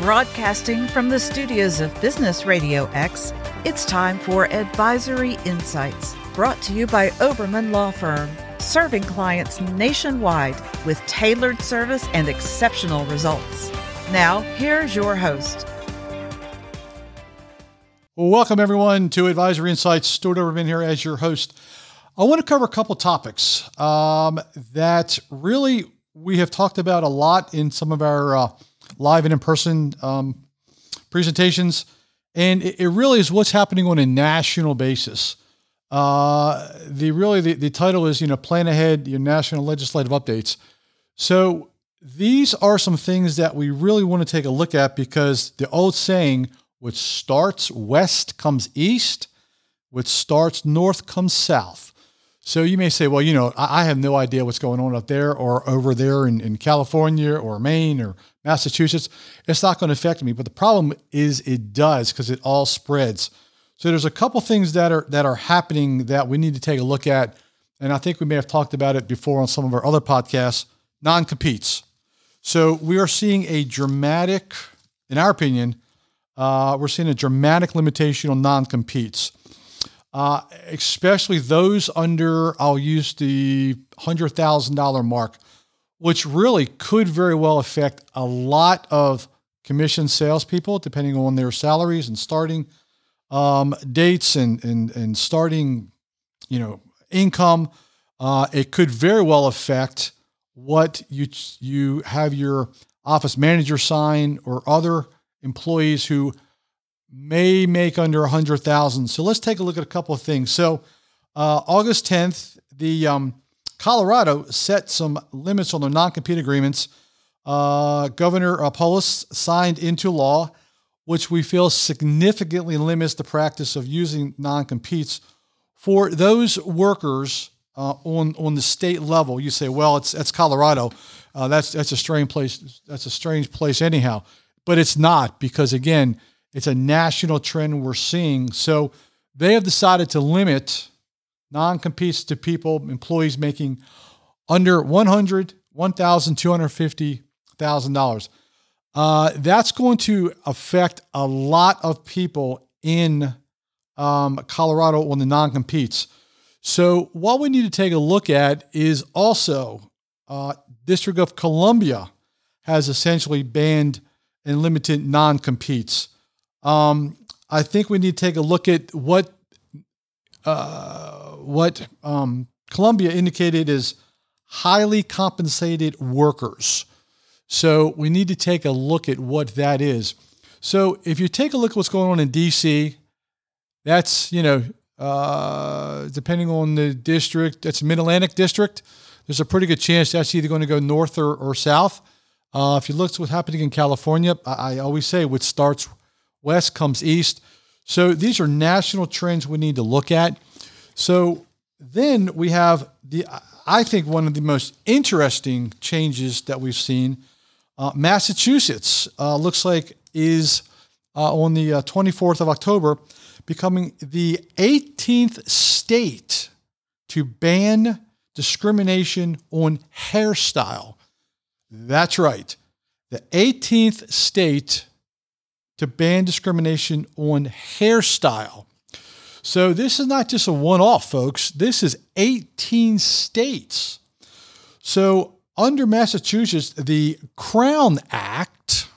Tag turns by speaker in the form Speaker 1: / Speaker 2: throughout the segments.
Speaker 1: Broadcasting from the studios of Business Radio X, it's time for Advisory Insights, brought to you by Oberman Law Firm, serving clients nationwide with tailored service and exceptional results. Now, here's your host.
Speaker 2: Welcome everyone to Advisory Insights. Stuart Oberman here as your host. I want to cover a couple topics um, that really we have talked about a lot in some of our uh, live and in person um, presentations. And it, it, really is what's happening on a national basis. Uh, the really the, the title is you know plan ahead your national legislative updates. So these are some things that we really want to take a look at because the old saying, which starts west comes east, which starts north comes south. So you may say, well, you know, I, have no idea what's going on up there or over there in, in California or Maine or Massachusetts. It's not going to affect me. But the problem is it does because it all spreads. So there's a couple things that are that are happening that we need to take a look at. And I think we may have talked about it before on some of our other podcasts, non-competes. So we are seeing a dramatic, in our opinion, uh, we're seeing a dramatic limitation on non-competes uh, especially those under, I'll use the $100,000 mark, which really could very well affect a lot of commission salespeople, depending on their salaries and starting um, dates and, and, and starting, you know, income. Uh, it could very well affect what you, you have your office manager sign or other employees who may make under 100,000. So let's take a look at a couple of things. So uh, August 10th, the um, Colorado set some limits on their non-compete agreements. Uh, Governor uh, Polis signed into law, which we feel significantly limits the practice of using non-competes for those workers uh, on on the state level. You say, well, it's that's Colorado. Uh, that's that's a strange place. That's a strange place anyhow. But it's not because again, it's a national trend we're seeing. So they have decided to limit non-competes to people, employees making under 100, 1,250 thousand dollars. Uh, that's going to affect a lot of people in um, Colorado on the non-competes. So what we need to take a look at is also uh, District of Columbia has essentially banned and limited non-competes. Um, I think we need to take a look at what uh, what um, Columbia indicated is highly compensated workers. So we need to take a look at what that is. So if you take a look at what's going on in DC, that's you know uh, depending on the district, that's Mid Atlantic district. There's a pretty good chance that's either going to go north or, or south. Uh, if you look at what's happening in California, I, I always say what starts west comes east. So these are national trends we need to look at. So then we have the, I think, one of the most interesting changes that we've seen. Uh, Massachusetts uh, looks like is uh, on the 24th uh, of October becoming the 18th state to ban discrimination on hairstyle. That's right. The 18th state to ban discrimination on hairstyle. So this is not just a one off, folks. This is 18 states. So under Massachusetts, the Crown Act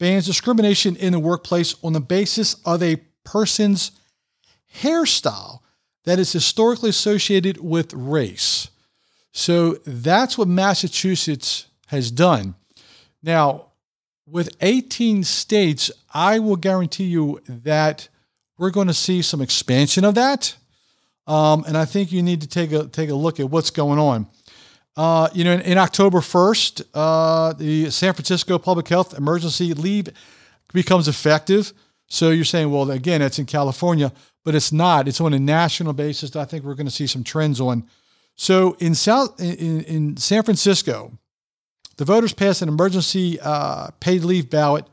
Speaker 2: bans discrimination in the workplace on the basis of a person's hairstyle that is historically associated with race. So that's what Massachusetts has done. Now, with 18 states, I will guarantee you that we're going to see some expansion of that. Um, and I think you need to take a take a look at what's going on. Uh, you know, in, in October 1st, uh, the San Francisco Public Health Emergency Leave becomes effective. So you're saying, well, again, it's in California, but it's not. It's on a national basis. I think we're going to see some trends on. So in South in, in San Francisco, the voters passed an emergency uh, paid leave ballot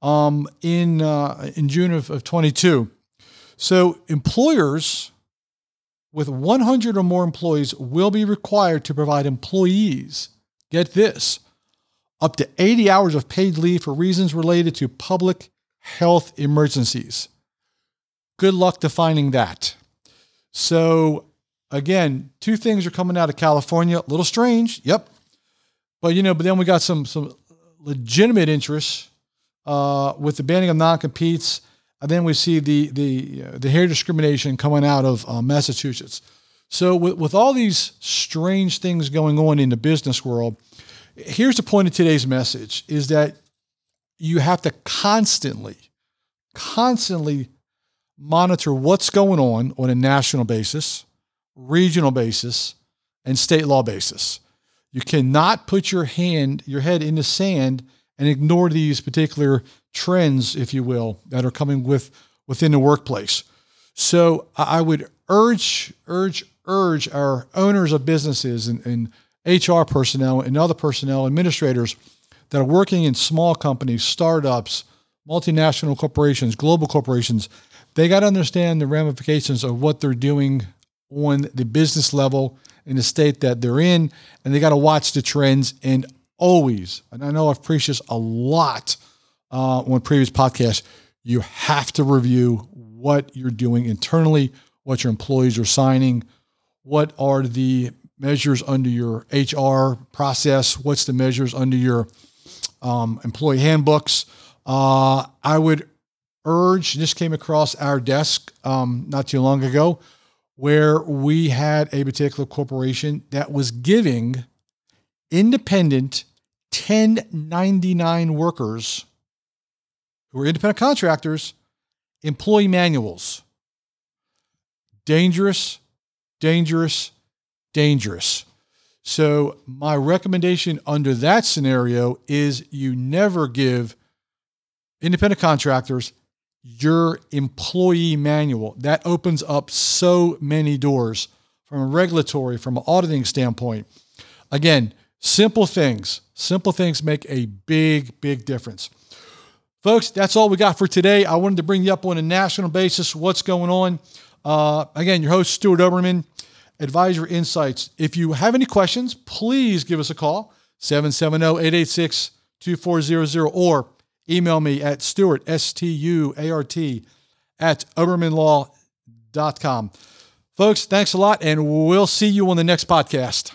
Speaker 2: um, in uh, in June of, of 22. So employers with 100 or more employees will be required to provide employees, get this, up to 80 hours of paid leave for reasons related to public health emergencies. Good luck defining that. So, again, two things are coming out of California. A little strange, yep. But you know, but then we got some some legitimate interests uh, with the banning of non-competes, and then we see the the uh, the hair discrimination coming out of uh, Massachusetts. So with, with all these strange things going on in the business world, here's the point of today's message: is that you have to constantly, constantly monitor what's going on on a national basis, regional basis, and state law basis. You cannot put your hand, your head in the sand and ignore these particular trends, if you will, that are coming with within the workplace. So I would urge, urge, urge our owners of businesses and, and HR personnel and other personnel, administrators that are working in small companies, startups, multinational corporations, global corporations, they got to understand the ramifications of what they're doing on the business level in the state that they're in, and they got to watch the trends and always. And I know I've preached this a lot uh, on previous podcasts. You have to review what you're doing internally, what your employees are signing, what are the measures under your HR process, what's the measures under your um, employee handbooks. Uh, I would urge, this came across our desk um, not too long ago, where we had a particular corporation that was giving independent 1099 workers who were independent contractors employee manuals. Dangerous, dangerous, dangerous. So, my recommendation under that scenario is you never give independent contractors your employee manual. That opens up so many doors from a regulatory, from an auditing standpoint. Again, simple things. Simple things make a big, big difference. Folks, that's all we got for today. I wanted to bring you up on a national basis what's going on. Uh, again, your host, Stuart Oberman, Advisor Insights. If you have any questions, please give us a call, 770 886 2400, or email me at Stuart, S T U A R T, at ObermanLaw.com. Folks, thanks a lot, and we'll see you on the next podcast.